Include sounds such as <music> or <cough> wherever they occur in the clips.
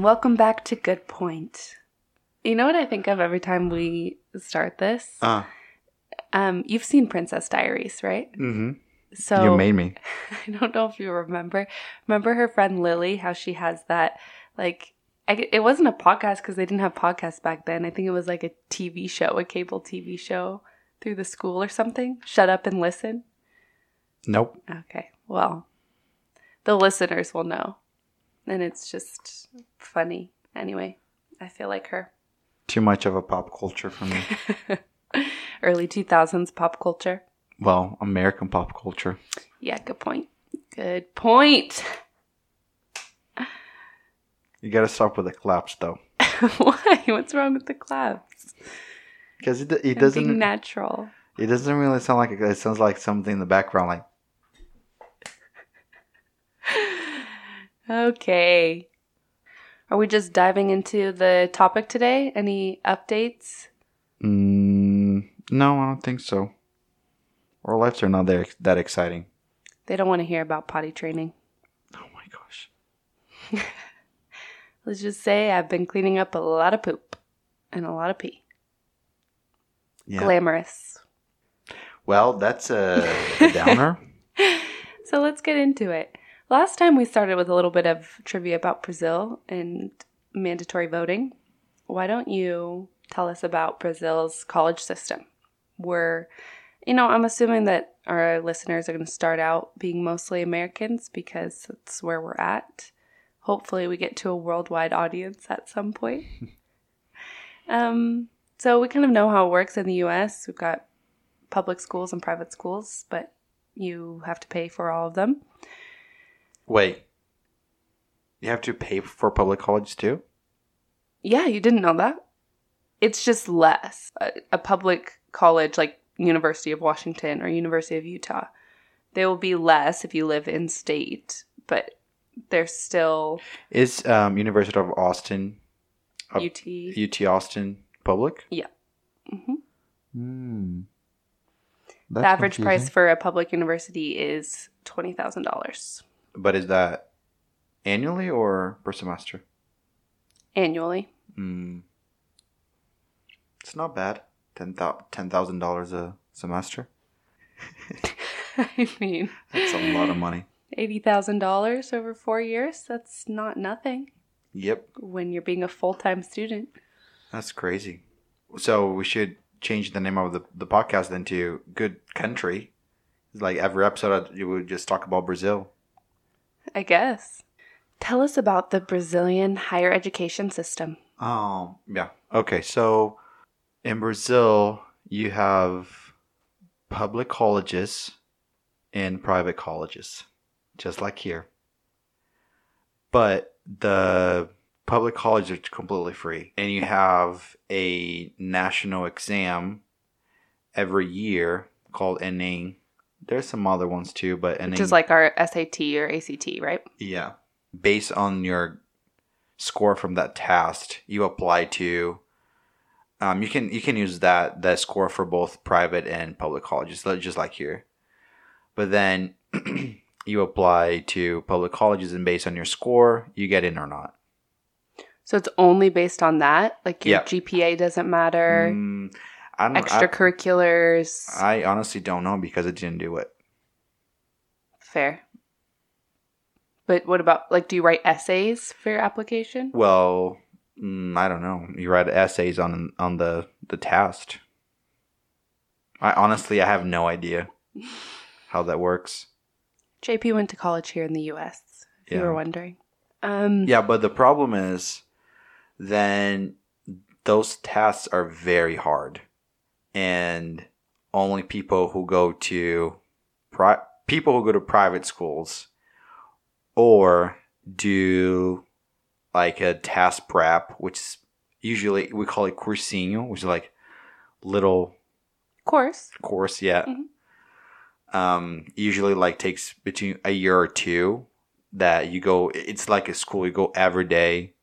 and welcome back to Good Point. You know what I think of every time we start this? Uh, Um, you've seen Princess Diaries, right? mm-hmm. So you made me. <laughs> I don't know if you remember. Remember her friend Lily? How she has that like. I, it wasn't a podcast because they didn't have podcasts back then. I think it was like a TV show, a cable TV show through the school or something. Shut up and listen. Nope. Okay. Well, the listeners will know. And it's just funny. Anyway, I feel like her. Too much of a pop culture for me. <laughs> Early 2000s pop culture. well, American pop culture. Yeah, good point. Good point. You gotta stop with the claps though, <laughs> Why? What's wrong with the claps? because it, it doesn't. natural. It doesn't really sound like a, it sounds like something in the background, like Okay. Are we just diving into the topic today? Any updates? mm, no, I don't think so. Our lives are not that that exciting. They don't want to hear about potty training. Oh my gosh. <laughs> Let's just say I've been cleaning up a lot of poop and a lot of pee. Yeah. Glamorous. Well, that's a, a downer. <laughs> So let's get into it. Last time we started with a little bit of trivia about Brazil and mandatory voting. Why don't you tell us about Brazil's college system? Where, you know, I'm assuming that our listeners are going to start out being mostly Americans because that's where we're at. Hopefully, we get to a worldwide audience at some point. <laughs> um, so we kind of know how it works in the US. We've got public schools and private schools, but you have to pay for all of them. Wait, you have to pay for public college too? Yeah, you didn't know that? It's just less. A, a public college like University of Washington or University of Utah, they will be less if you live in state, but they're still Is um, University of Austin, Up- UT. UT Austin public? hmm Hmm. The average price for a public university is twenty thousand dollars But is that annually or per semester? annually. Hmm. It's not bad. Ten thousand dollars a semester. <laughs> I mean, That's a lot of money. eighty thousand dollars over four years. That's not nothing Yep, when you're being a full time student. that's crazy. So we should change the name of the, the podcast then to Good Country. Like every episode, you would just talk about Brazil. I guess. Tell us about the Brazilian higher education system. Oh, yeah. Okay, so in Brazil, you have public colleges and private colleges, just like here. But the public colleges are completely free, and you have a national exam every year called Enem. There's some other ones too, but Enem, which is like our SAT or ACT, right? yeah. Based on your score from that test, you apply to um, you can you can use that that score for both private and public colleges, just like here. But then <clears throat> you apply to public colleges and based on your score, you get in or not. So it's only based on that? Like your Yeah. GPA doesn't matter, Mm, I don't extracurriculars. I honestly don't know because I didn't do it. Fair. But what about like do you write essays for your application? Well, mm, I don't know. You write essays on on the the test. I honestly I have no idea <laughs> how that works. JP went to college here in the US, if you were wondering. Um Yeah, but the problem is then those tests are very hard. And only people who go to pri- people who go to private schools or do like a task prep, which is usually we call it cursinho, which is like little course. course, yeah. Mhm. Um, usually like takes between a year or two that you go. It's like a school. You go every day,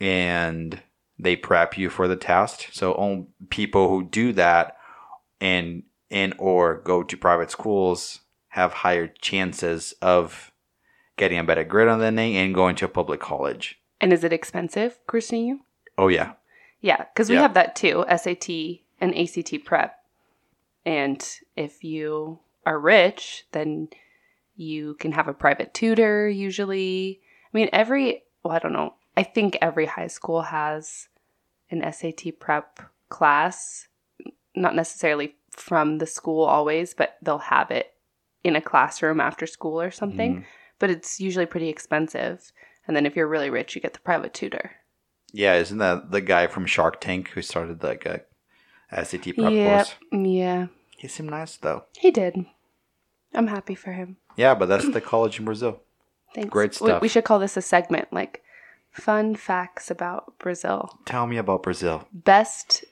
and they prep you for the test. So only people who do that and and or go to private schools have higher chances of getting a better grade on the Enem and going to a public college. And is it expensive, you? Oh yeah. Yeah, because we Yeah. have that too SAT and ACT prep. And if you are rich, then you can have a private tutor usually. I mean, every, well, I don't know. I think every high school has an SAT prep class, not necessarily from the school always, but they'll have it in a classroom after school or something. Mhm. But it's usually pretty expensive. And then if you're really rich, you get the private tutor. Yeah, isn't that the guy from Shark Tank who started like a SAT prep Yep. course? Yeah. He seemed nice though. He did. I'm happy for him. Yeah, but that's the college in Brazil. Thanks. Great We- stuff. We, should call this a segment like fun facts about Brazil. Tell me about Brazil. Best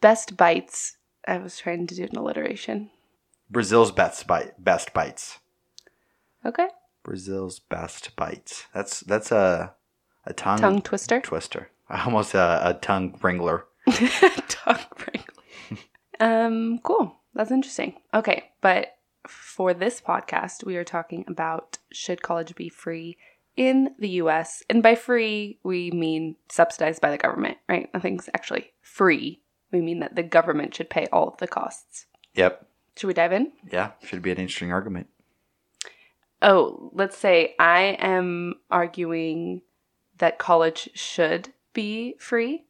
best bites. I was trying to do an alliteration. Brazil's best bite, best bites. Okay. Brazil's best bites. That's that's a a tongue, Tongue twister. twister. <laughs> Almost a, a tongue wrangler. <laughs> Tongue wrangling. <laughs> um, cool. That's interesting. Okay, but for this podcast, we are talking about should college be free in the US? And by free, we mean subsidized by the government, right? Nothing's actually free. We mean that the government should pay all of the costs. Yep. Should we dive in? Yeah, should be an interesting argument. Oh, let's say I am arguing that college should be free,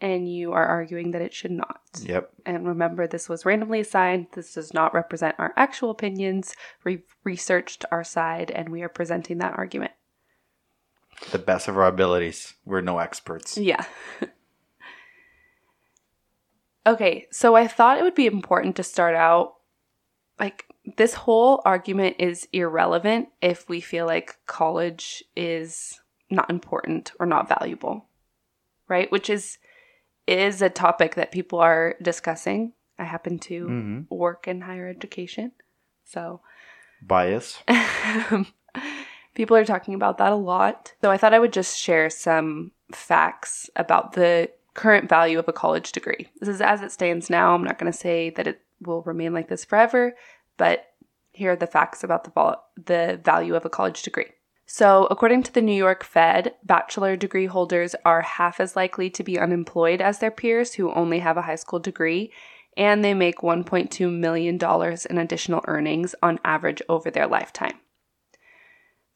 and you are arguing that it should not. Yep. And remember, this was randomly assigned. This does not represent our actual opinions. We've researched our side and we are presenting that argument. The best of our abilities. We're no experts. Yeah. <laughs> okay, so I thought it would be important to start out like this whole argument is irrelevant if we feel like college is not important or not valuable. Right? Which is is a topic that people are discussing. I happen to hmm work in higher education. So Bias. <laughs> people are talking about that a lot. So I thought I would just share some facts about the current value of a college degree. This is as it stands now. I'm not going to say that it will remain like this forever, but here are the facts about the vol- the value of a college degree. So, according to the New York Fed, bachelor degree holders are half as likely to be unemployed as their peers who only have a high school degree, and they make $1.2 million in additional earnings on average over their lifetime.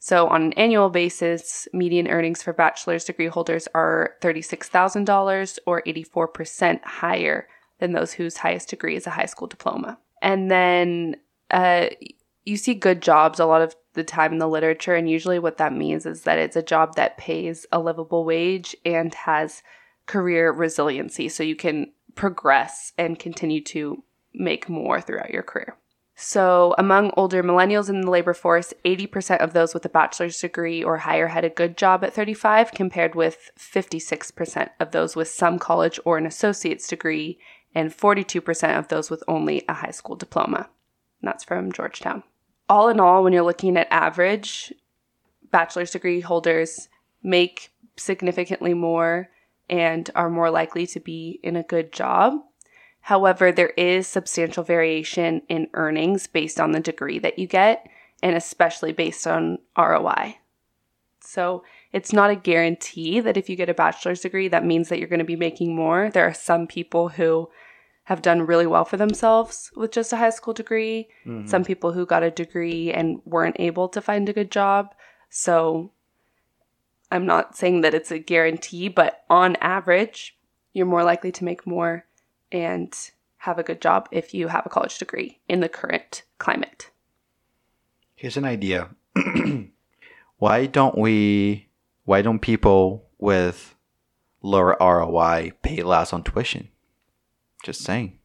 So, on an annual basis, median earnings for bachelor's degree holders are $36,000 or 84% higher than those whose highest degree is a high school diploma. And then uh, you see good jobs a lot of the time in the literature, and usually what that means is that it's a job that pays a livable wage and has career resiliency, so you can progress and continue to make more throughout your career. So, among older millennials in the labor force, 80% of those with a bachelor's degree or higher had a good job at 35, compared with 56% of those with some college or an associate's degree, and 42% of those with only a high school diploma. And that's from Georgetown. All in all, when you're looking at average, bachelor's degree holders make significantly more and are more likely to be in a good job. However, there is substantial variation in earnings based on the degree that you get, and especially based on ROI. So it's not a guarantee that if you get a bachelor's degree, that means that you're going to be making more. There are some people who have done really well for themselves with just a high school degree, Mhm. some people who got a degree and weren't able to find a good job. So I'm not saying that it's a guarantee, but on average, you're more likely to make more and have a good job if you have a college degree in the current climate. Here's an idea. <clears throat> why don't we? Why don't people with lower ROI pay less on tuition? Just saying.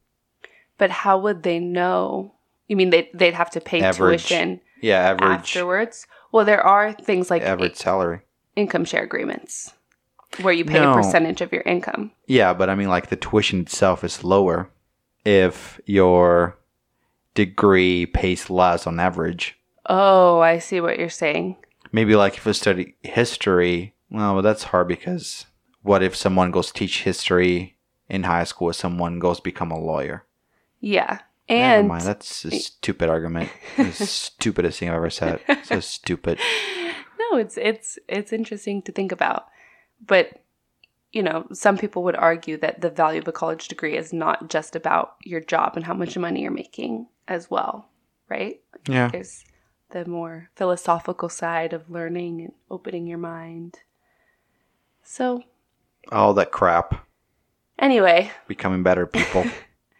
But how would they know? You mean they they'd have to pay Average. tuition Yeah, average afterwards? Well, there are things like average salary. income share agreements where you pay No. a percentage of your income. Yeah, but I mean, like the tuition itself is lower if your degree pays less on average. Oh, I see what you're saying. Maybe like if you study history, well, that's hard because what if someone goes teach history in high school and someone goes become a lawyer? Yeah. Never And mind, that's a stupid argument. The <laughs> stupidest thing I've ever said. So stupid. <laughs> No, It's it's it's interesting to think about. But you know, some people would argue that the value of a college degree is not just about your job and how much money you're making as well, right? Yeah. There's the more philosophical side of learning and opening your mind. So, All that crap. anyway, Becoming better people.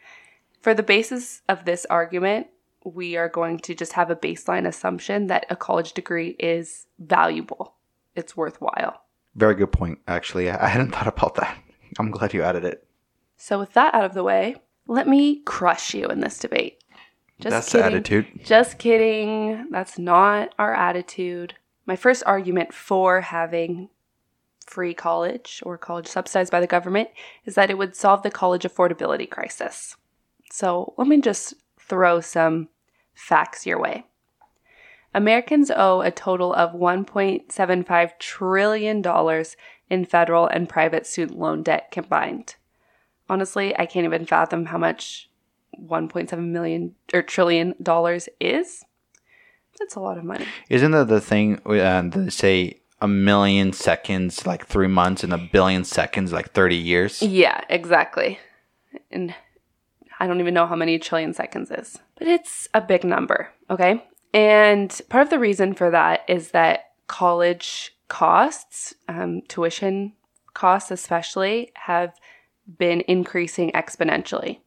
<laughs> for the basis of this argument, we are going to just have a baseline assumption that a college degree is valuable. It's worthwhile. Very good point, actually. I hadn't thought about that. I'm glad you added it. So, with that out of the way, let me crush you in this debate. Just That's kidding. the attitude. Just kidding. That's not our attitude. My first argument for having free college or college subsidized by the government is that it would solve the college affordability crisis. So let me just throw some facts your way. Americans owe a total of $1.75 trillion in federal and private student loan debt combined. Honestly, I can't even fathom how much 1.7 million or trillion dollars is. That's a lot of money. Isn't that the thing uh, they say a million seconds like three months and a billion seconds like 30 years? Yeah, exactly. And I don't even know how many trillion seconds is, but it's a big number, okay? And part of the reason for that is that college costs, um, tuition costs especially, have been increasing exponentially.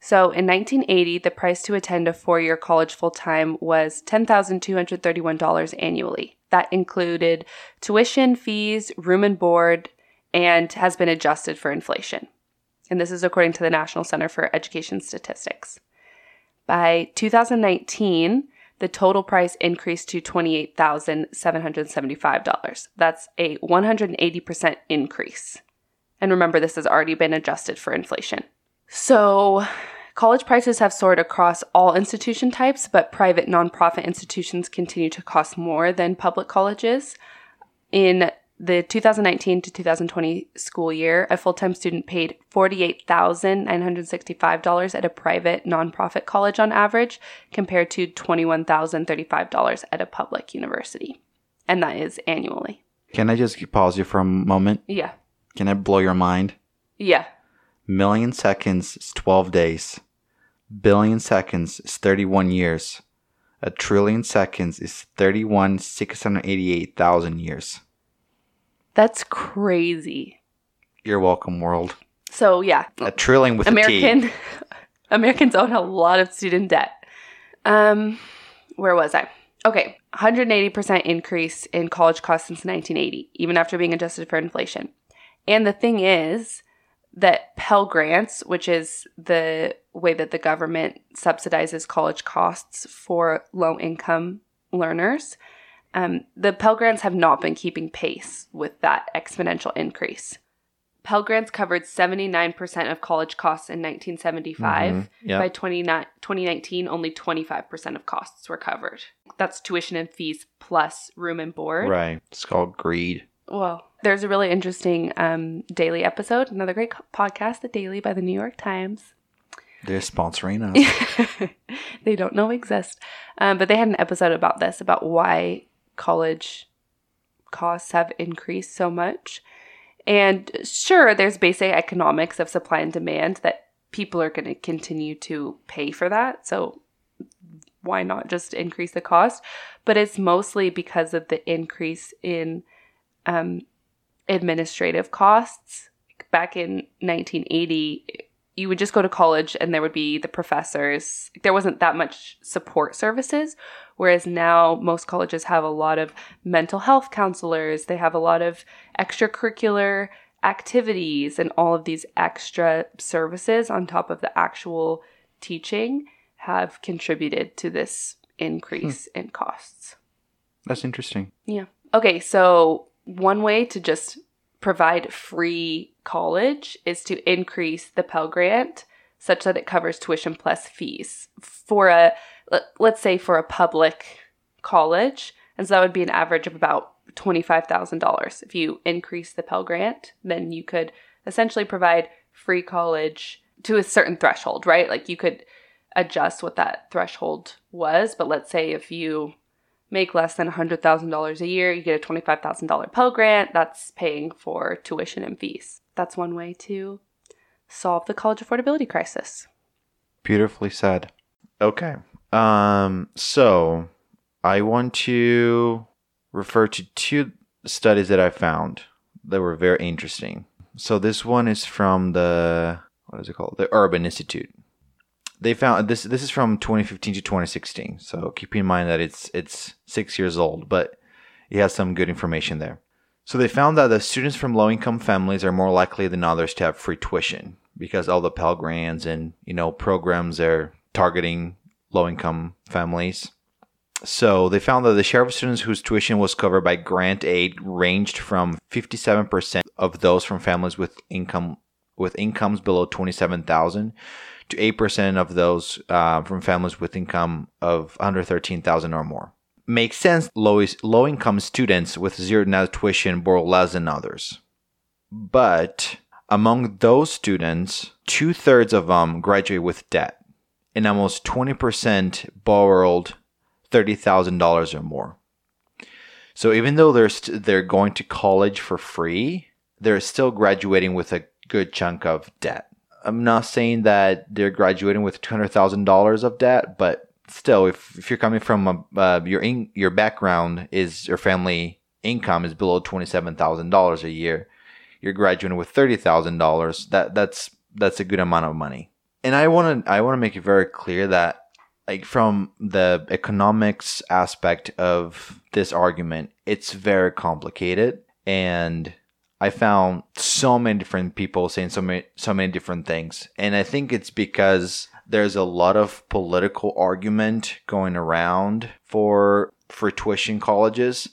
So in 1980, the price to attend a four year college full time was $10,231 annually. That included tuition, fees, room and board, and has been adjusted for inflation. And this is according to the National Center for Education Statistics. By 2019, the total price increased to $28,775. That's a 180% increase. And remember, this has already been adjusted for inflation. So, college prices have soared across all institution types, but private nonprofit institutions continue to cost more than public colleges. In the 2019 to 2020 school year, a full time student paid $48,965 at a private nonprofit college on average, compared to $21,035 at a public university. And that is annually. Can I just pause you for a moment? Yeah. Can I blow your mind? Yeah. Million seconds is 12 days. Billion seconds is 31 years. A trillion seconds is 31 688,000 years. That's crazy. You're welcome, world. So, yeah, A trillion with. American <laughs> Americans own a lot of student debt. Um, where was I? Okay, 180% increase in college costs since 1980, even after being adjusted for inflation. And the thing is that Pell Grants, which is the way that the government subsidizes college costs for low income learners, um, the Pell Grants have not been keeping pace with that exponential increase. Pell Grants covered 79% of college costs in 1975. Mhm, yeah. By 29 2019, only 25% of costs were covered. That's tuition and fees plus room and board. Right. It's called greed. Well, there's a really interesting um, daily episode, another great podcast, The Daily by the New York Times. They're sponsoring us. <laughs> they don't know exist. Um, but they had an episode about this, about why college costs have increased so much. And sure, there's basic economics of supply and demand that people are going to continue to pay for that. So why not just increase the cost? But it's mostly because of the increase in um, administrative costs. Back in 1980, you would just go to college and there would be the professors. There wasn't that much support services. Whereas now, most colleges have a lot of mental health counselors, they have a lot of extracurricular activities, and all of these extra services on top of the actual teaching have contributed to this increase hmm. in costs. That's interesting. Yeah. Okay, so one way to just provide free college is to increase the Pell Grant such that it covers tuition plus fees for a let- let's say for a public college, and so that would be an average of about $25,000. If you increase the Pell Grant, then you could essentially provide free college to a certain threshold, right? Like you could adjust what that threshold was, but let's say if you make less than $100,000 a year, you get a $25,000 Pell Grant. That's paying for tuition and fees. That's one way to solve the college affordability crisis. Beautifully said. Okay. Um, so I want to refer to two studies that I found that were very interesting. So this one is from the what is it called? The Urban Institute. They found this this is from 2015 to 2016. So keep in mind that it's it's 6 years old, but it has some good information there. So they found that the students from low income families are more likely than others to have free tuition because all the Pell Grants and you know programs are targeting low income families. So they found that the share of students whose tuition was covered by grant aid ranged from 57% of those from families with income with incomes below 27,000 to 8% of those uh, from families with income of under 13,000 or more. Makes sense low, low income students with zero net tuition borrow less than others. But among those students, two thirds of them graduate with debt, and almost 20% borrowed $30,000 or more. So even though they're, st- they're going to college for free, they're still graduating with a good chunk of debt. I'm not saying that they're graduating with $200,000 of debt, but still, if, if you're coming from a, uh, your in, your background is your family income is below $27,000 a year, you're graduating with $30,000, that that's that's a good amount of money. And I want to I want to make it very clear that like from the economics aspect of this argument, it's very complicated and I found so many different people saying so many so many different things. And I think it's because there's a lot of political argument going around for for tuition colleges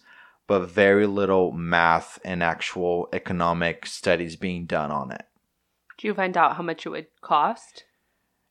but very little math and actual economic studies being done on it. Do you find out how much it would cost?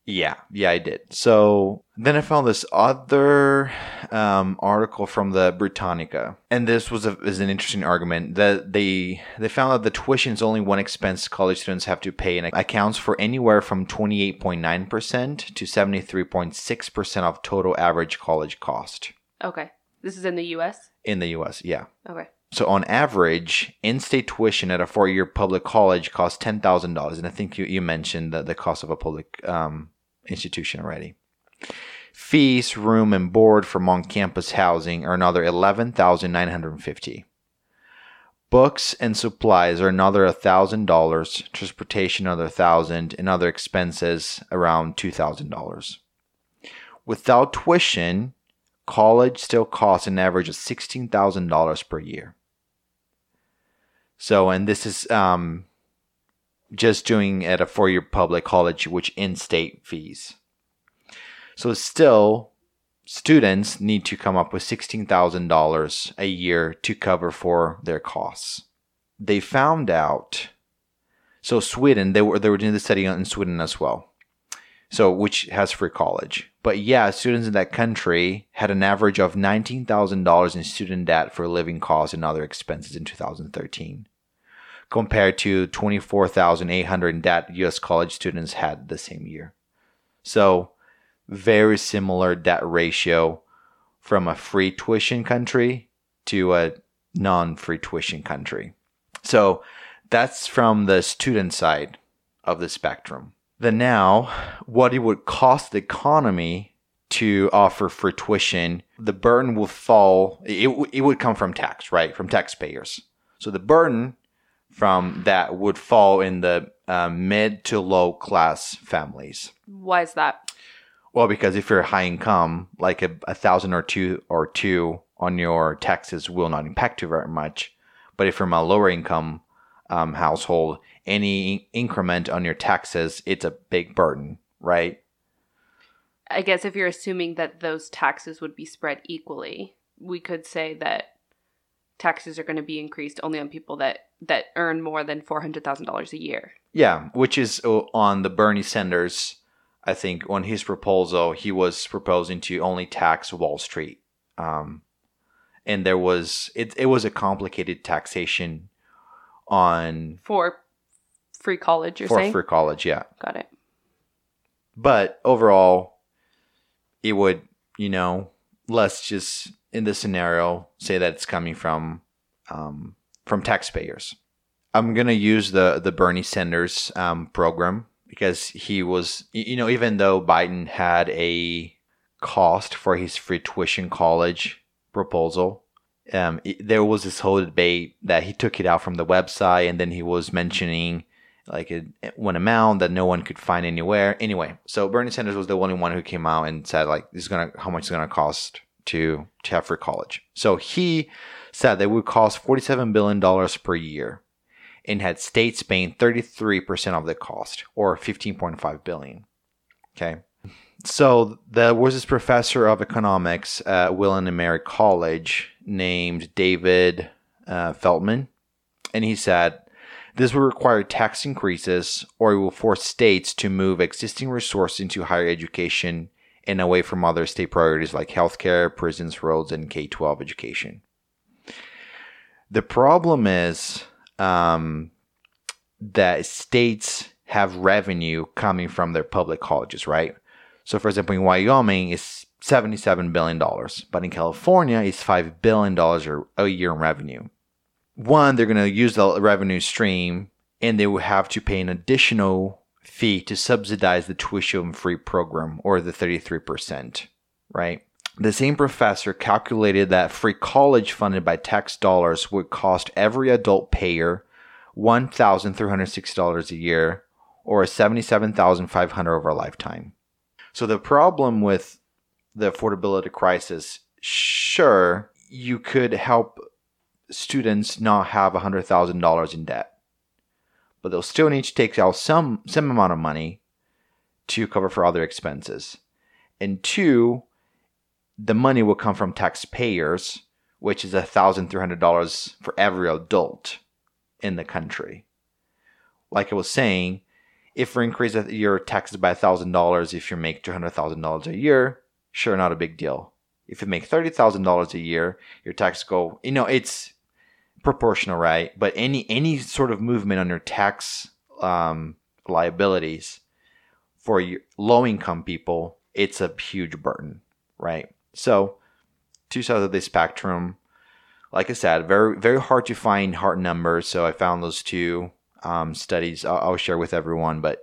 Yeah, yeah, I did. So then I found this other um, article from the Britannica, and this was a, is an interesting argument that they they found that the tuition is only one expense college students have to pay, and accounts for anywhere from twenty eight point nine percent to seventy three point six percent of total average college cost. Okay, this is in the U.S. In the U.S., yeah. Okay. So on average, in-state tuition at a four-year public college costs ten thousand dollars, and I think you, you mentioned that the cost of a public um, institution already. Fees, room, and board from on-campus housing are another eleven thousand nine hundred fifty. Books and supplies are another thousand dollars. Transportation another thousand, and other expenses around two thousand dollars. Without tuition, college still costs an average of $16,000 per year. So, and this is um, just doing at a four year public college, which in state fees. So, still, students need to come up with $16,000 a year to cover for their costs. They found out, so Sweden, they were, they were doing the study in Sweden as well so which has free college. But yeah, students in that country had an average of $19,000 in student debt for living costs and other expenses in 2013, compared to 24,800 in debt US college students had the same year. So, very similar debt ratio from a free tuition country to a non-free tuition country. So, that's from the student side of the spectrum than now what it would cost the economy to offer free tuition, the burden will fall, it, it would come from tax, right? From taxpayers. So the burden from that would fall in the uh, mid to low class families. Why is that? Well, because if you're high income, like a, a thousand or two or two on your taxes will not impact you very much. But if you're from a lower income um, household, any increment on your taxes, it's a big burden, right? I guess if you're assuming that those taxes would be spread equally, we could say that taxes are going to be increased only on people that that earn more than $400,000 a year. Yeah, which is uh, on the Bernie Sanders I think on his proposal he was proposing to only tax Wall Street. Um, and there was it it was a complicated taxation on for free college. You're for saying free college, yeah. got it. But overall, it would you know let's just in this scenario, say that it's coming from um, from taxpayers. I'm gonna use the the Bernie Sanders um, program because he was, you know, even though Biden had a cost for his free tuition college proposal, um, it, there was this whole debate that he took it out from the website and then he was mentioning like a, one amount that no one could find anywhere. Anyway, so Bernie Sanders was the only one who came out and said like this is gonna how much it's gonna cost to to have free college. So he said that would cost forty seven billion dollars per year, and had states paying thirty three percent of the cost, or fifteen point five billion. Okay. So there was this professor of economics at William and Mary College named David uh, and he said this will require tax increases or it will force states to move existing resources into higher education and away from other state priorities like healthcare, prisons, roads, and K 12 education. The problem is um, that states have revenue coming from their public colleges, right? So, for example, in Wyoming, it's $77 billion, but in California, it's $5 billion a year in revenue one, they're going to use the revenue stream and they will have to pay an additional fee to subsidize the tuition free program or the 33%, right? The same professor calculated that free college funded by tax dollars would cost every adult payer $1,360 a year or $77,500 over a lifetime. So the problem with the affordability crisis, sure, you could help students not have $100,000 in debt. But they'll still need to take out some, some amount of money to cover for other expenses. And two, the money will come from taxpayers, which is $1,300 for every adult in the country. Like I was saying, if we increase your taxes by $1,000 if you make $200,000 a year, sure, not a big deal. If you make $30,000 a year, your tax go, you know, it's proportional, right? But any any sort of movement on your tax um, liabilities for low income people, it's a huge burden, right? So, two sides of the spectrum. Like I said, very very hard to find hard numbers. So I found those two um, studies. I'll, I'll share with everyone, but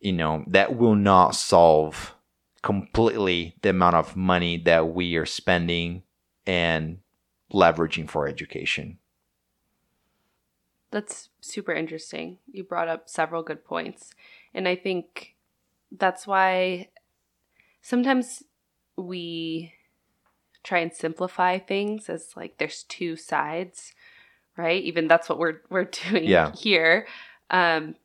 you know that will not solve completely the amount of money that we are spending and leveraging for education. That's super interesting. You brought up several good points. And I think that's why sometimes we try and simplify things as like there's two sides, right? Even that's what we're we're <laughs> doing yeah. here. Um,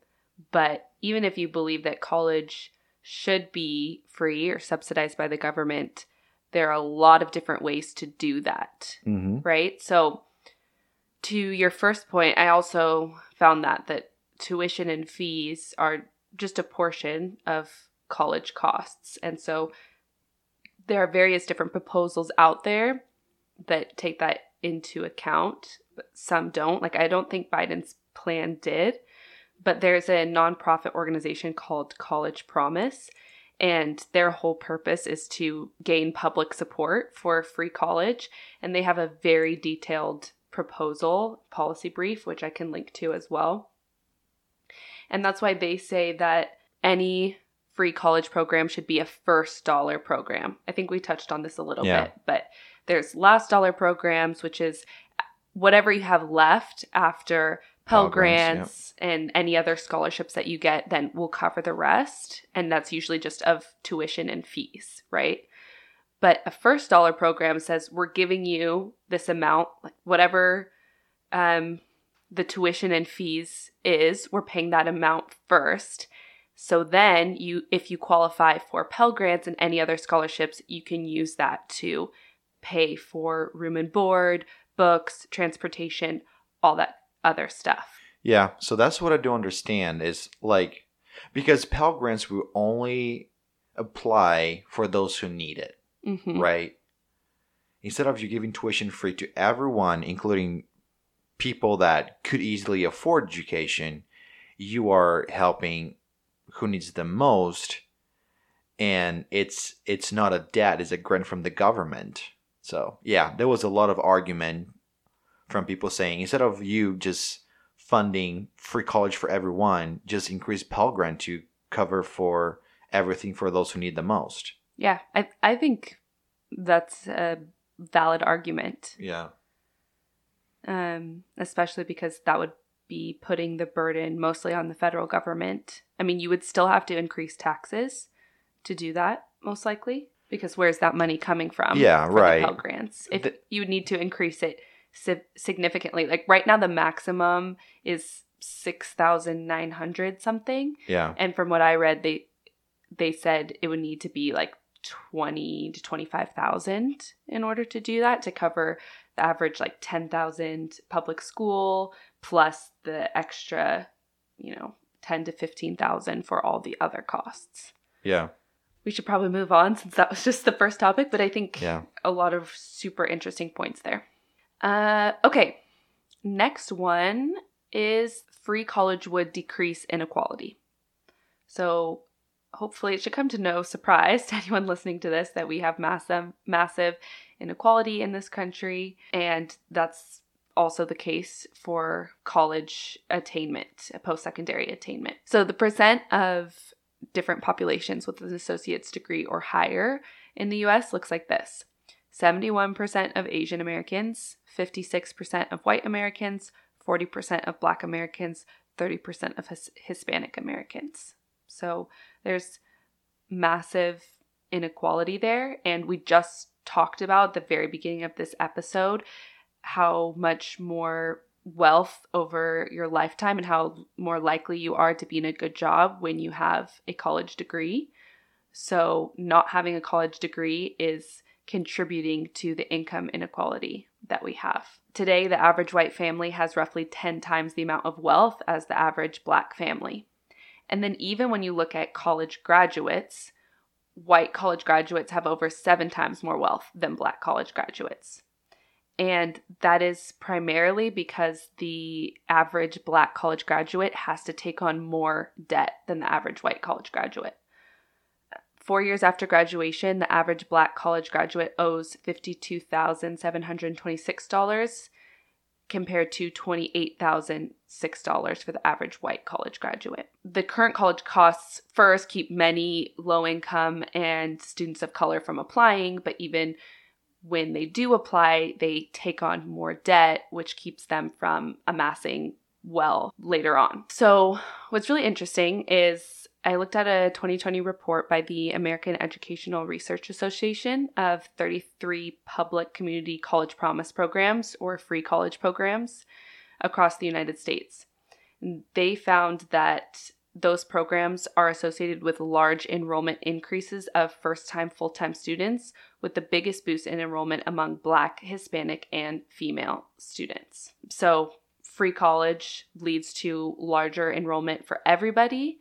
but even if you believe that college should be free or subsidized by the government, there are a lot of different ways to do that, mm-hmm. right? So, to your first point, I also found that that tuition and fees are just a portion of college costs, and so there are various different proposals out there that take that into account. Some don't. Like I don't think Biden's plan did, but there's a nonprofit organization called College Promise and their whole purpose is to gain public support for free college and they have a very detailed proposal policy brief which I can link to as well. And that's why they say that any free college program should be a first dollar program. I think we touched on this a little yeah. bit, but there's last dollar programs which is whatever you have left after Pell, Grants, yep. and any other scholarships that you get, then will cover the rest. And that's usually just of tuition and fees, right? But a first dollar program says we're giving you this amount, like whatever um, the tuition and fees is, we're paying that amount first. So then you if you qualify for Pell Grants and any other scholarships, you can use that to pay for room and board, books, transportation, all that other stuff. Yeah, so that's what I do understand is like because Pell Grants will only apply for those who need it, mm-hmm. right? Instead of you giving tuition free to everyone, including people that could easily afford education, you are helping who needs the most, and it's it's not a debt; it's a grant from the government. So yeah, there was a lot of argument from people saying instead of you just funding free college for everyone, just increase Pell Grant to cover for everything for those who need the most. Yeah, I I think that's a valid argument. Yeah. Um, especially because that would be putting the burden mostly on the federal government. I mean, you would still have to increase taxes to do that, most likely, because where's that money coming from? Yeah, right. Pell Grants. If The- you would need to increase it si- significantly, like right now, the maximum is six thousand nine hundred something, Yeah. and from what I read, they they said it would need to be like twenty to twenty five thousand in order to do that to cover the average like ten thousand public school plus the extra, you know, ten to fifteen thousand for all the other costs. Yeah. We should probably move on <laughs> since that was just the first topic, but I think Yeah. a lot of super interesting points there. Uh, okay, next one is free college would decrease inequality. So hopefully it should come to no surprise <laughs> to anyone listening to this that we have massive massive inequality in this country and that's also the case for college attainment, post-secondary attainment. So the percent of different populations with an associate's degree or higher in the US looks like this. 71% of Asian Americans, 56% of white Americans, 40% of black Americans, 30% of his- Hispanic Americans. So there's massive inequality there. And we just talked about the very beginning of this episode how much more wealth over your lifetime and how more likely you are to be in a good job when you have a college degree. So, not having a college degree is contributing to the income inequality that we have. Today, the average white family has roughly 10 times the amount of wealth as the average black family. And then, even when you look at college graduates, white college graduates have over seven times more wealth than black college graduates. And that is primarily because the average black college graduate has to take on more debt than the average white college graduate. Four years after graduation, the average black college graduate owes $52,726 compared to $28,006 for the average white college graduate. The current college costs first keep many low income and students of color from applying, but even when they do apply, they take on more debt, which keeps them from amassing well later on. So, what's really interesting is I looked at a 2020 report by the American Educational Research Association of 33 public community college promise programs or free college programs across the United States. They found that those programs are associated with large enrollment increases of first time full time students, with the biggest boost in enrollment among Black, Hispanic, and female students. So, free college leads to larger enrollment for everybody,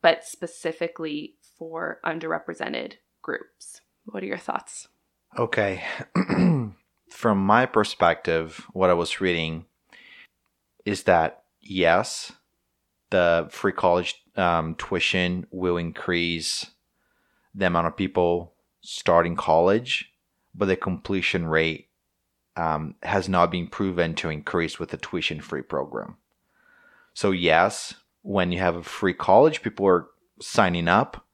but specifically for underrepresented groups. What are your thoughts? Okay. <clears throat> From my perspective, what I was reading is that yes, the free college um, tuition will increase the amount of people starting college, but the completion rate um, has not been proven to increase with the tuition free program. So, yes, when you have a free college, people are signing up,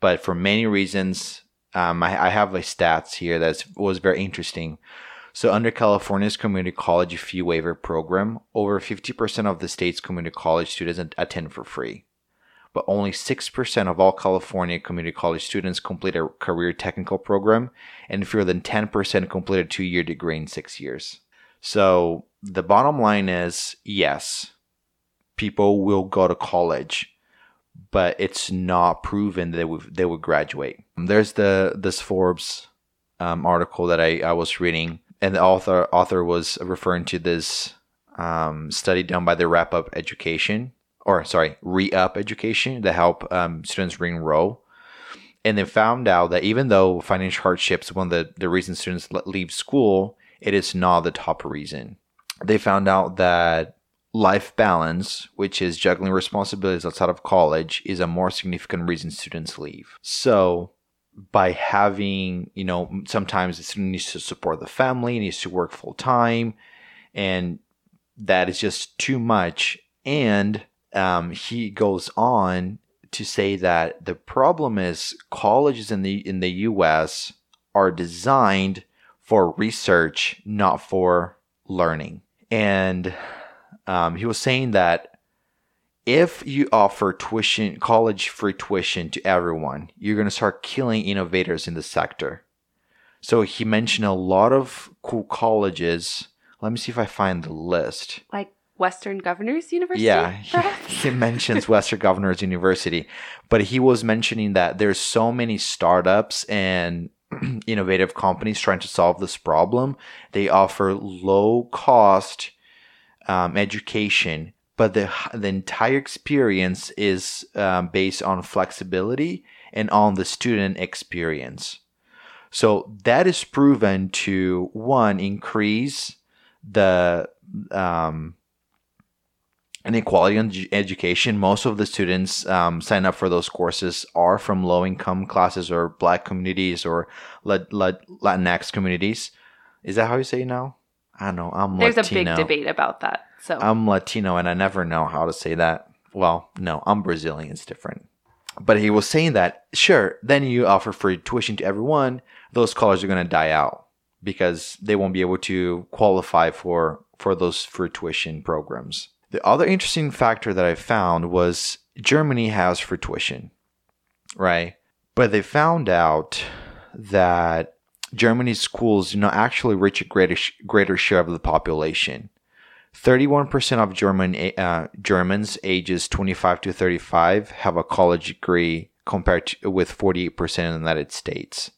but for many reasons, um, I, I have a stats here that was very interesting. So, under California's community college fee waiver program, over 50% of the state's community college students attend for free. But only 6% of all California community college students complete a career technical program, and fewer than 10% complete a two year degree in six years. So, the bottom line is yes, people will go to college, but it's not proven that they would, they graduate. There's the this Forbes um, article that I, I was reading, and the author author was referring to this um, study done by the Wrap Up Education, or sorry, Re Up Education, to help um, students re-enroll. And they found out that even though financial hardship is one of the, the reasons students leave school, it is not the top reason. They found out that life balance, which is juggling responsibilities outside of college, is a more significant reason students leave. So by having, you know, sometimes student needs to support the family, needs to work full time, and that is just too much. And um, he goes on to say that the problem is colleges in the in the U.S. are designed for research, not for learning. And um, he was saying that if you offer tuition, college free tuition to everyone, you're going to start killing innovators in the sector. So he mentioned a lot of cool colleges. Let me see if I find the list. Like Western Governors University? Yeah, he, <laughs> he mentions Western Governors University, but he was mentioning that there's so many startups and <clears throat> innovative companies trying to solve this problem. They offer low cost um, education, but the the entire experience is um, based on flexibility and on the student experience. So that is proven to one increase the um, inequality in education. Most of the students um, sign up for those courses are from low income classes or black communities or Latinx communities. Is that how you say it now? I don't know. I'm There's Latino. a big debate about that. So I'm Latino and I never know how to say that. Well, no, I'm Brazilian. It's different. But he was saying that, sure, then you offer free tuition to everyone. Those colleges are going to die out because they won't be able to qualify for, for those free tuition programs. The other interesting factor that I found was Germany has free tuition, right? But they found out that Germany's schools do not actually reach a greater greater share of the population. 31% of German uh, Germans ages 25 to 35 have a college degree compared to, with 48% in the United States.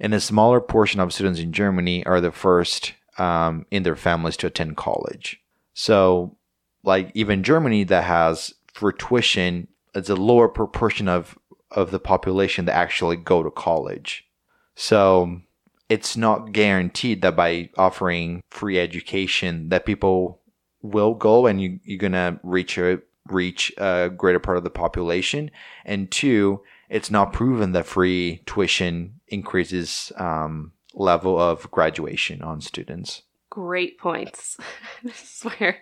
And a smaller portion of students in Germany are the first um, in their families to attend college. So like even Germany that has for tuition, it's a lower proportion of of the population that actually go to college. So it's not guaranteed that by offering free education that people will go and you, you're gonna reach a reach a greater part of the population. And two, it's not proven that free tuition increases um, level of graduation on students. Great points. this is where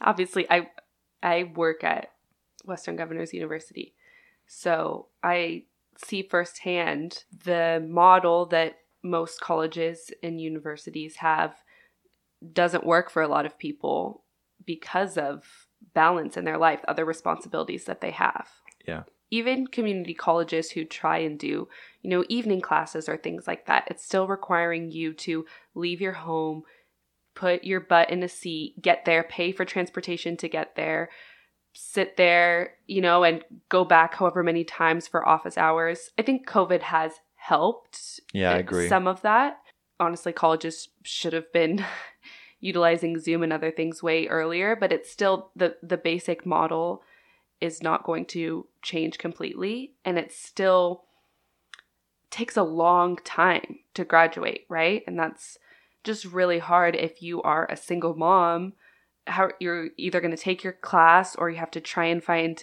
obviously I I work at Western Governors University. So I see firsthand the model that most colleges and universities have doesn't work for a lot of people because of balance in their life, other responsibilities that they have. Yeah. Even community colleges who try and do, you know, evening classes or things like that, it's still requiring you to leave your home, put your butt in a seat, get there, pay for transportation to get there, sit there, you know, and go back however many times for office hours. I think COVID has helped. Yeah, I agree. Some of that. Honestly, colleges should have been <laughs> utilizing Zoom and other things way earlier, but it's still the the basic model is not going to change completely and it still takes a long time to graduate, right? And that's just really hard if you are a single mom. How you're either going to take your class or you have to try and find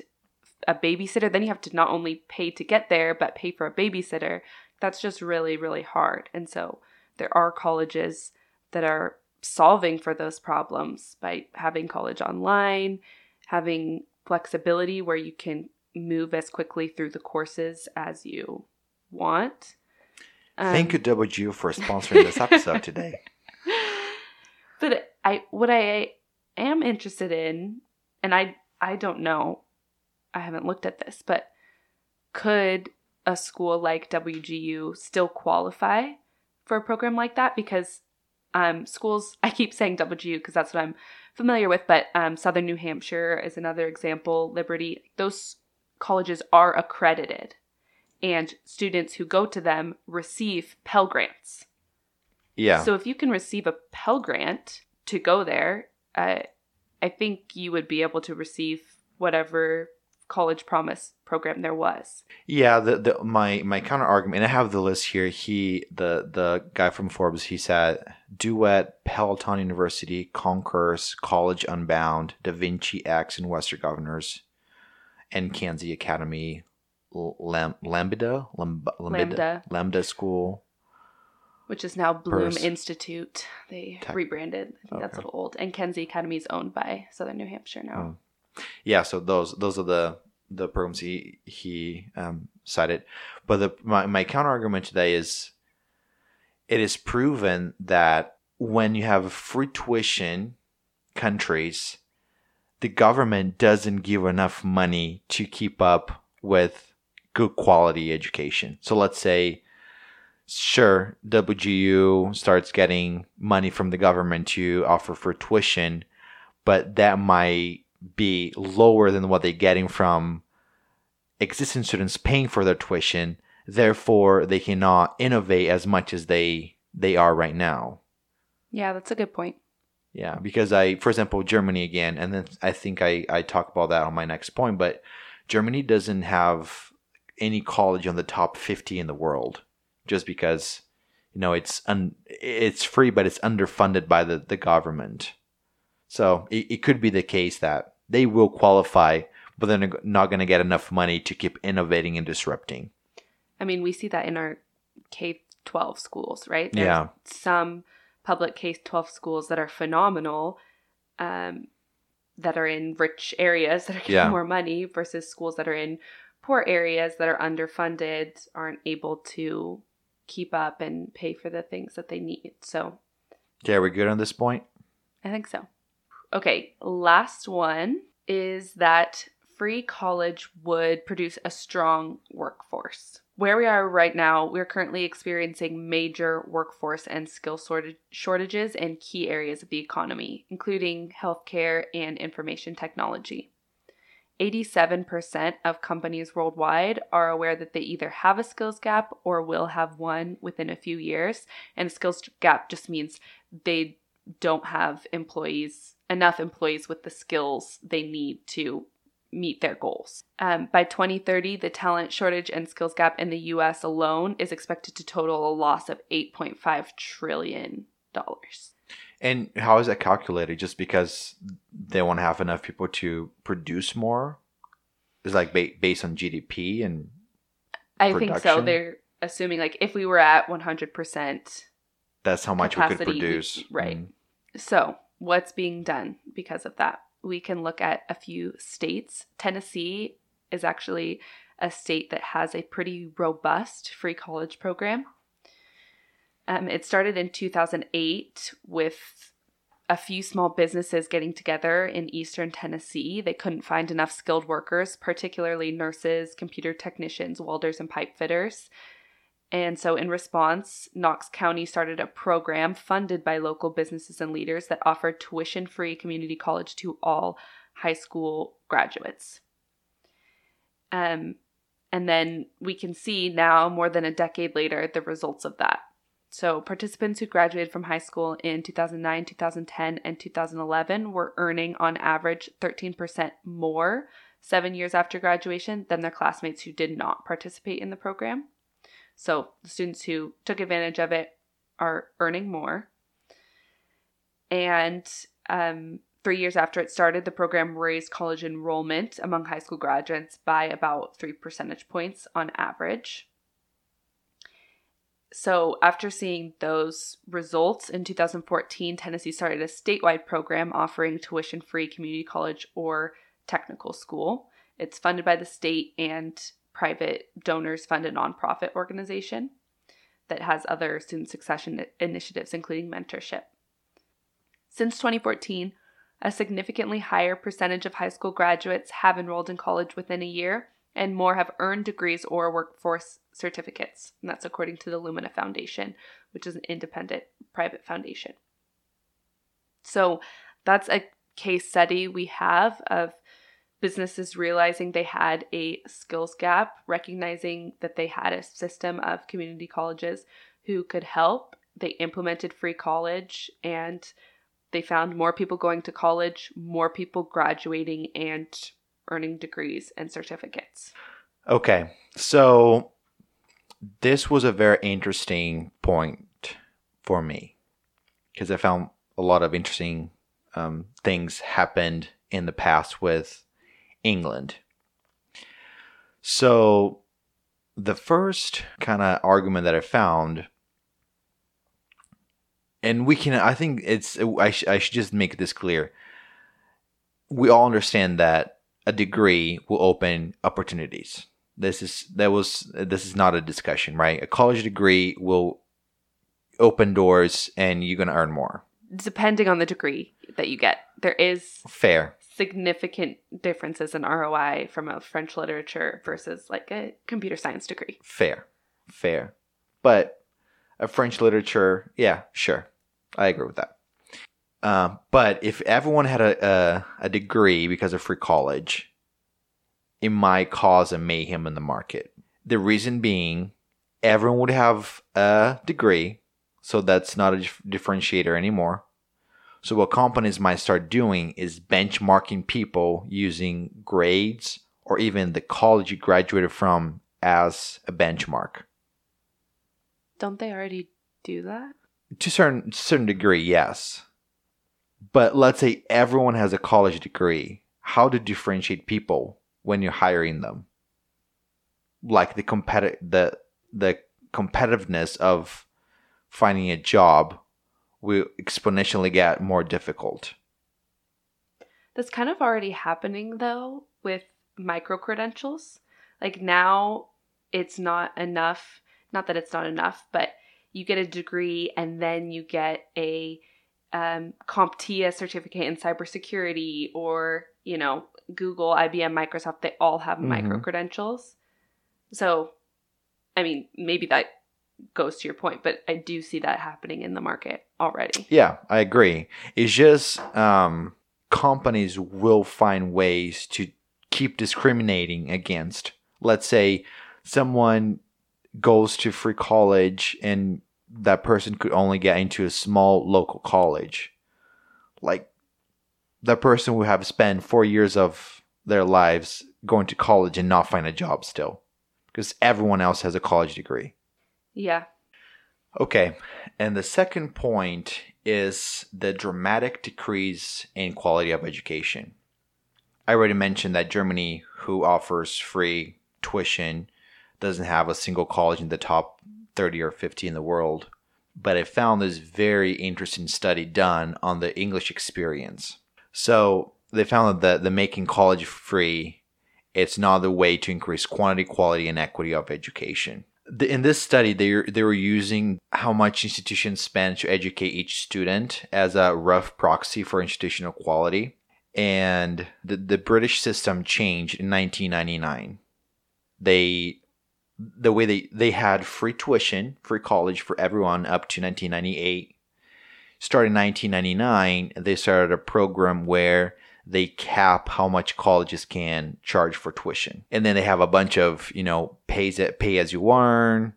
a babysitter. Then you have to not only pay to get there, but pay for a babysitter. That's just really, really hard. And so there are colleges that are solving for those problems by having college online, having flexibility where you can move as quickly through the courses as you want. Um, Thank you, WGU, for <laughs> sponsoring this episode today. <laughs> But I what I am interested in, and I I don't know, I haven't looked at this, but could a school like WGU still qualify for a program like that? Because um, schools, I keep saying WGU because that's what I'm familiar with, but um, Southern New Hampshire is another example, Liberty, those colleges are accredited, and students who go to them receive Pell Grants. Yeah. So if you can receive a Pell Grant to go there, uh, I think you would be able to receive whatever college promise program there was. Yeah, the, the my my counter argument, and I have the list here. He the the guy from Forbes, he said Duet, Peloton University, Concourse, College Unbound, Da Vinci X, and Western Governors, and Kenzie Academy, Lam- Lambda? Lambda? Lambda. Lambda School. which is now Bloom. Institute. They Tech. rebranded. I think that's a little old. And Kenzie Academy is owned by Southern New Hampshire now. Oh. Yeah, so those those are the the programs he he um, cited. But the my, my counter argument today is it is proven that when you have free tuition countries, the government doesn't give enough money to keep up with good quality education. So let's say sure WGU starts getting money from the government to offer for tuition, but that might be lower than what they're getting from existing students paying for their tuition. Therefore, they cannot innovate as much as they they are right now. Yeah, that's a good point. Yeah, because I, for example, Germany again, and then I think I I talk about that on my next point, but Germany doesn't have any college on the top 50 in the world just because you know it's un, it's free but it's underfunded by the, the government so it, it could be the case that they will qualify but they're not going to get enough money to keep innovating and disrupting I mean, we see that in our K 12 schools, right? There's Yeah. Some public K 12 schools that are phenomenal, um, that are in rich areas <laughs> that are getting Yeah. more money versus schools that are in poor areas that are underfunded, aren't able to keep up and pay for the things that they need. So okay are we good on this point I think so. Okay, last one is that free college would produce a strong workforce. Where we are right now, we're currently experiencing major workforce and skill shortages in key areas of the economy, including healthcare and information technology. 87% of companies worldwide are aware that they either have a skills gap or will have one within a few years. And skills gap just means they don't have employees enough employees with the skills they need to meet their goals. Um, by 2030, the talent shortage and skills gap in the U.S. alone is expected to total a loss of 8.5 trillion dollars. and how is that calculated just because they want to have enough people to produce more is like ba- based on gdp and I think so. They're assuming like if we were at 100 percent that's how much we could produce right. Mm. So, what's being done because of that? We can look at a few states. Tennessee is actually a state that has a pretty robust free college program. Um, it started in 2008 with a few small businesses getting together in eastern Tennessee. They couldn't find enough skilled workers, particularly nurses, computer technicians, welders, and pipe fitters. And so, in response, Knox County started a program funded by local businesses and leaders that offered tuition free community college to all high school graduates. Um, and then we can see now, more than a decade later, the results of that. So, participants who graduated from high school in 2009, 2010, and 2011 were earning on average 13% more seven years after graduation than their classmates who did not participate in the program. So the students who took advantage of it are earning more. And um, three years after it started, the program raised college enrollment among high school graduates by about three percentage points on average. So, after seeing those results in 2014, Tennessee started a statewide program offering tuition free community college or technical school. It's funded by the state and private donors fund a nonprofit organization that has other student succession initiatives, including mentorship. Since 2014, a significantly higher percentage of high school graduates have enrolled in college within a year, and more have earned degrees or workforce certificates. And that's according to the Lumina Foundation, which is an independent private foundation. So that's a case study we have of businesses realizing they had a skills gap, recognizing that they had a system of community colleges who could help. They implemented free college and they found more people going to college, more people graduating and earning degrees and certificates. Okay, so this was a very interesting point for me because I found a lot of interesting um, things happened in the past with England. So the first kind of argument that I found, and we can, I think it's, I, sh- I should just make this clear. We all understand that a degree will open opportunities. This is that was this is not a discussion, right? A college degree will open doors, and you're gonna earn more. Depending on the degree that you get, there is Fair, significant differences in ROI from a French literature versus like a computer science degree. fair, fair. But a French literature, yeah, sure, I agree with that. Um, but if everyone had a, a a degree because of free college, it might cause a mayhem in the market. The reason being, everyone would have a degree, so that's not a dif- differentiator anymore. So what companies might start doing is benchmarking people using grades or even the college you graduated from as a benchmark. Don't they already do that? To a certain certain degree, yes. But let's say everyone has a college degree. How to differentiate people when you're hiring them? Like the competi- the the competitiveness of finding a job will exponentially get more difficult. That's kind of already happening though with micro credentials. Like now it's not enough, not that it's not enough, but you get a degree and then you get a um, CompTIA certificate in cybersecurity or, you know, Google, IBM, Microsoft, they all have micro credentials. So, I mean, maybe that goes to your point, but I do see that happening in the market already. Yeah, I agree. It's just um, companies will find ways to keep discriminating against. Let's say someone goes to free college and that person could only get into a small local college. Like that person would have spent four years of their lives going to college and not find a job still because everyone else has a college degree. Yeah. Okay, and the second point is the dramatic decrease in quality of education. I already mentioned that Germany, who offers free tuition, doesn't have a single college in the top 30 or 50 in the world. But I found this very interesting study done on the English experience. So they found that the, the making college free, it's not the way to increase quantity, quality, and equity of education in this study, they they were using how much institutions spend to educate each student as a rough proxy for institutional quality. And the, the British system changed in 1999. They the way they they had free tuition, free college for everyone up to 1998. Starting 1999, they started a program where they cap how much colleges can charge for tuition. And then they have a bunch of, you know, pays it pay as you earn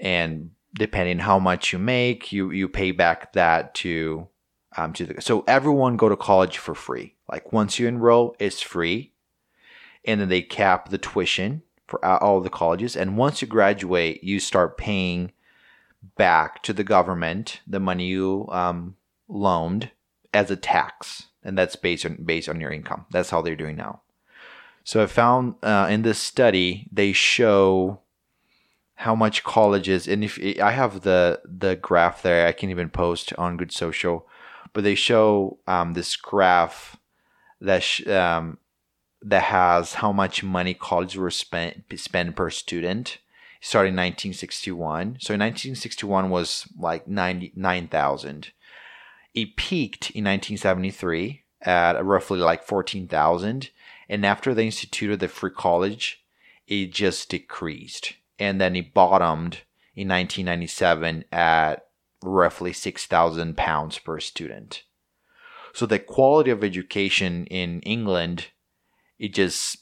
and depending how much you make, you you pay back that to um to the so everyone go to college for free. Like once you enroll, it's free. And then they cap the tuition for all the colleges and once you graduate, you start paying back to the government the money you um, loaned as a tax and that's based on based on your income. That's how they're doing now. So I found uh, in this study they show how much colleges, and if I have the the graph there, I can even post on Good Social, but they show um, this graph that sh- um, that has how much money colleges were spent spend per student starting 1961. So in 1961 was like 99,000 it peaked in 1973 at roughly like 14,000. And after they instituted the free college, it just decreased. And then it bottomed in 1997 at roughly 6,000 pounds per student. So the quality of education in England, it just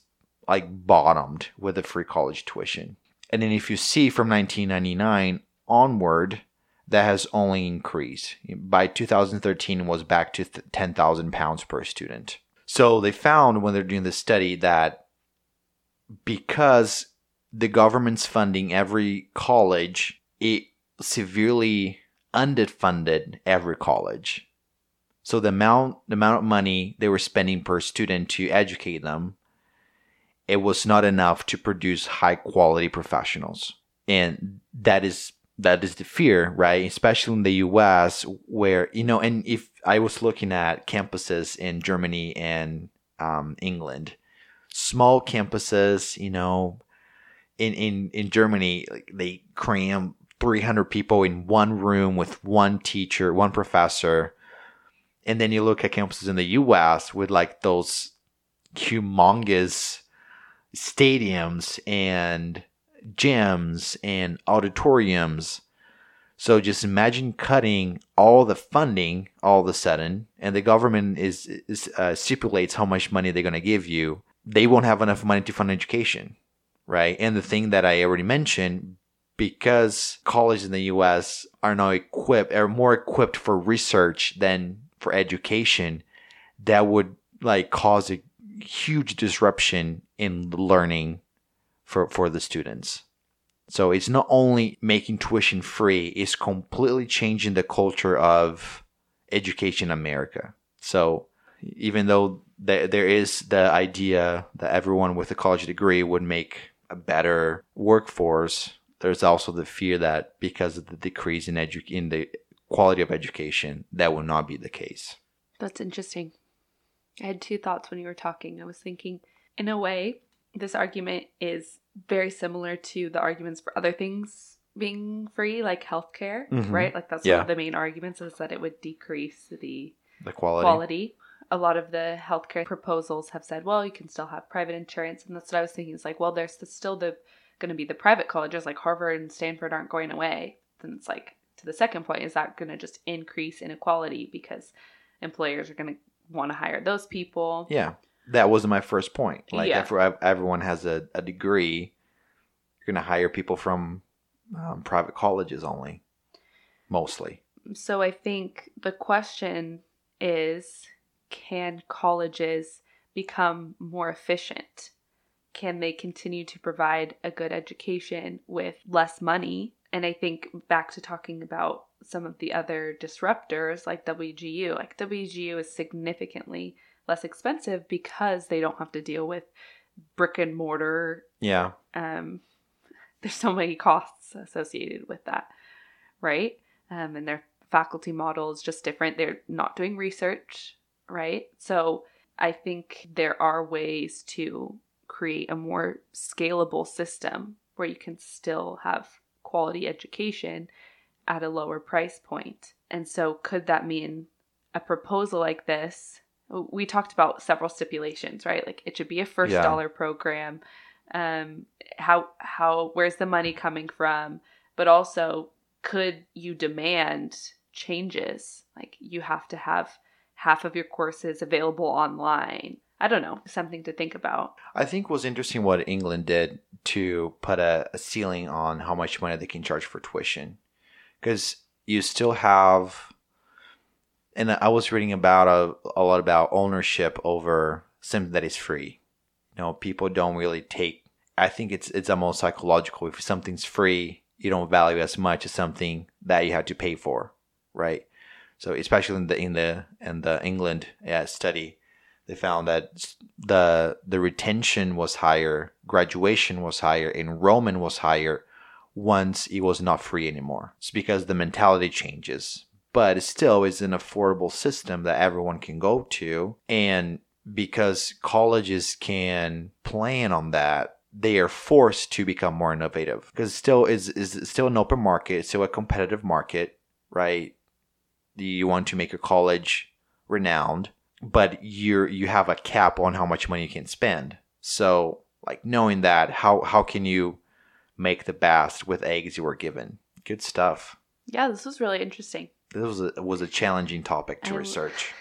like bottomed with the free college tuition. And then if you see from 1999 onward, that has only increased. By 2013, it was back to 10,000 pounds per student. So they found when they're doing this study that because the government's funding every college, it severely underfunded every college. So the amount the amount of money they were spending per student to educate them, it was not enough to produce high quality professionals. And that is that is the fear, right? Especially in the US where, you know, and if I was looking at campuses in Germany and um, England, small campuses, you know, in, in, in Germany, they cram 300 people in one room with one teacher, one professor. And then you look at campuses in the US with like those humongous stadiums and gyms and auditoriums. So just imagine cutting all the funding all of a sudden, and the government is, is uh, stipulates how much money they're going to give you. They won't have enough money to fund education, right? And the thing that I already mentioned, because colleges in the U.S. are now equipped, are more equipped for research than for education, that would like cause a huge disruption in learning for for the students. So it's not only making tuition free, it's completely changing the culture of education in America. So even though there is the idea that everyone with a college degree would make a better workforce, there's also the fear that because of the decrease in edu- in the quality of education, that will not be the case. That's interesting. I had two thoughts when you were talking. I was thinking, in a way, this argument is very similar to the arguments for other things being free, like healthcare, Mhm. right? Like that's Yeah. one of the main arguments is that it would decrease the The quality. quality. A lot of the healthcare proposals have said, well, you can still have private insurance, and that's what I was thinking. Is like, well, there's still the going to be the private colleges like Harvard and Stanford aren't going away. Then it's like to the second point, is that going to just increase inequality because employers are going to want to hire those people? Yeah, that wasn't my first point. Like, Yeah. if everyone has a, a degree, you're going to hire people from um, private colleges only, mostly. So I think the question is can colleges become more efficient? Can they continue to provide a good education with less money? And I think back to talking about some of the other disruptors like WGU, like WGU is significantly less expensive because they don't have to deal with brick and mortar Yeah, um, <laughs> there's so many costs associated with that, right? Um, and their faculty model is just different. They're not doing research, right? So I think there are ways to create a more scalable system where you can still have quality education at a lower price point. And so, could that mean a proposal like this? We talked about several stipulations, right? Like it should be a first Yeah. dollar program. Um how how where's the money coming from? But also could you demand changes? Like you have to have half of your courses available online. I don't know something to think about. I think was interesting what England did to put a, a ceiling on how much money they can charge for tuition, because you still have, and I was reading about a, a lot about ownership over something that is free. You know, people don't really take. I think it's it's almost psychological. If something's free, you don't value as much as something that you have to pay for, right? So especially in the in the in the England uh, study, they found that the the retention was higher, graduation was higher, enrollment was higher once it was not free anymore. It's because the mentality changes. But it still is an affordable system that everyone can go to. And because colleges can plan on that, they are forced to become more innovative. Because still is is still an open market, still a competitive market, right? You want to make your college renowned but you're you have a cap on how much money you can spend. So like knowing that, how how can you make the best with eggs you were given? Good stuff. yeah this was really interesting This was a was a challenging topic to I- research.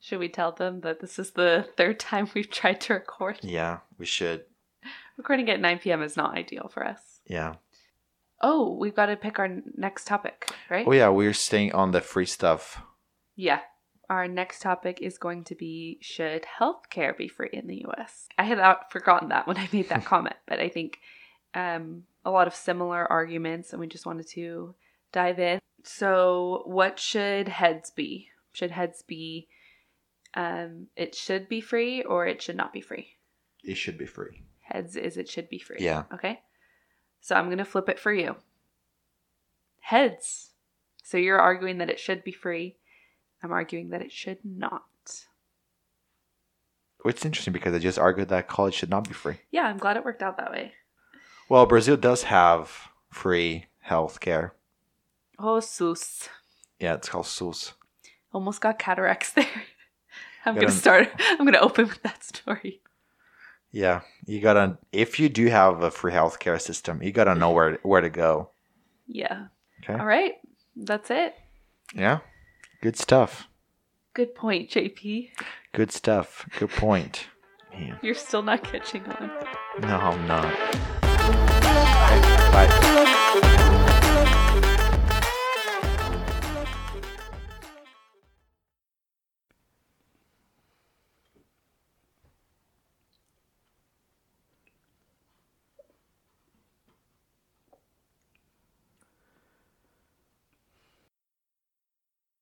should we tell them that this is the third time <laughs> we've tried to record Yeah, we should. recording at 9 p.m is not ideal for us Yeah. oh we've got to pick our next topic right Oh yeah, we're staying on the free stuff. Yeah. Our next topic is going to be Should healthcare be free in the US? I had forgotten that when I made that <laughs> comment, but I think um, a lot of similar arguments, and we just wanted to dive in. So, what should heads be? Should heads be um, it should be free or it should not be free? it should be free. Heads is it should be free. Yeah. Okay. So I'm going to flip it for you. Heads. So you're arguing that it should be free. I'm arguing that it should not. Which is interesting because I just argued that college should not be free. Yeah, I'm glad it worked out that way. Well, Brazil does have free health care. Oh, sus. Yeah, it's called SUS. Almost got cataracts <laughs> there. I'm going to start. I'm going to open with that story. Yeah, you gotta. If you do have a free healthcare system, you gotta know where where to go. Yeah. Okay. All right. That's it. Yeah. Good stuff. Good point, JP. Good stuff. Good point. Man. You're still not catching on. No, I'm not.